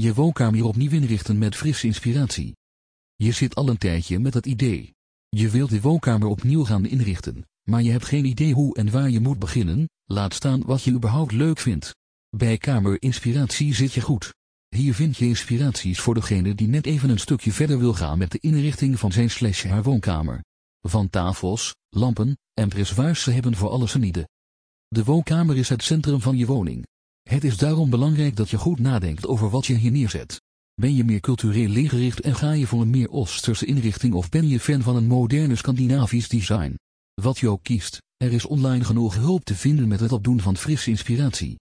Je woonkamer opnieuw inrichten met frisse inspiratie. Je zit al een tijdje met het idee. Je wilt de woonkamer opnieuw gaan inrichten, maar je hebt geen idee hoe en waar je moet beginnen, laat staan wat je überhaupt leuk vindt. Bij Kamer Inspiratie zit je goed. Hier vind je inspiraties voor degene die net even een stukje verder wil gaan met de inrichting van zijn slash haar woonkamer. Van tafels, lampen en pressoirs ze hebben voor alles een ieder. De woonkamer is het centrum van je woning. Het is daarom belangrijk dat je goed nadenkt over wat je hier neerzet. Ben je meer cultureel leergericht en ga je voor een meer Oosterse inrichting of ben je fan van een moderne Scandinavisch design? Wat je ook kiest, er is online genoeg hulp te vinden met het opdoen van frisse inspiratie.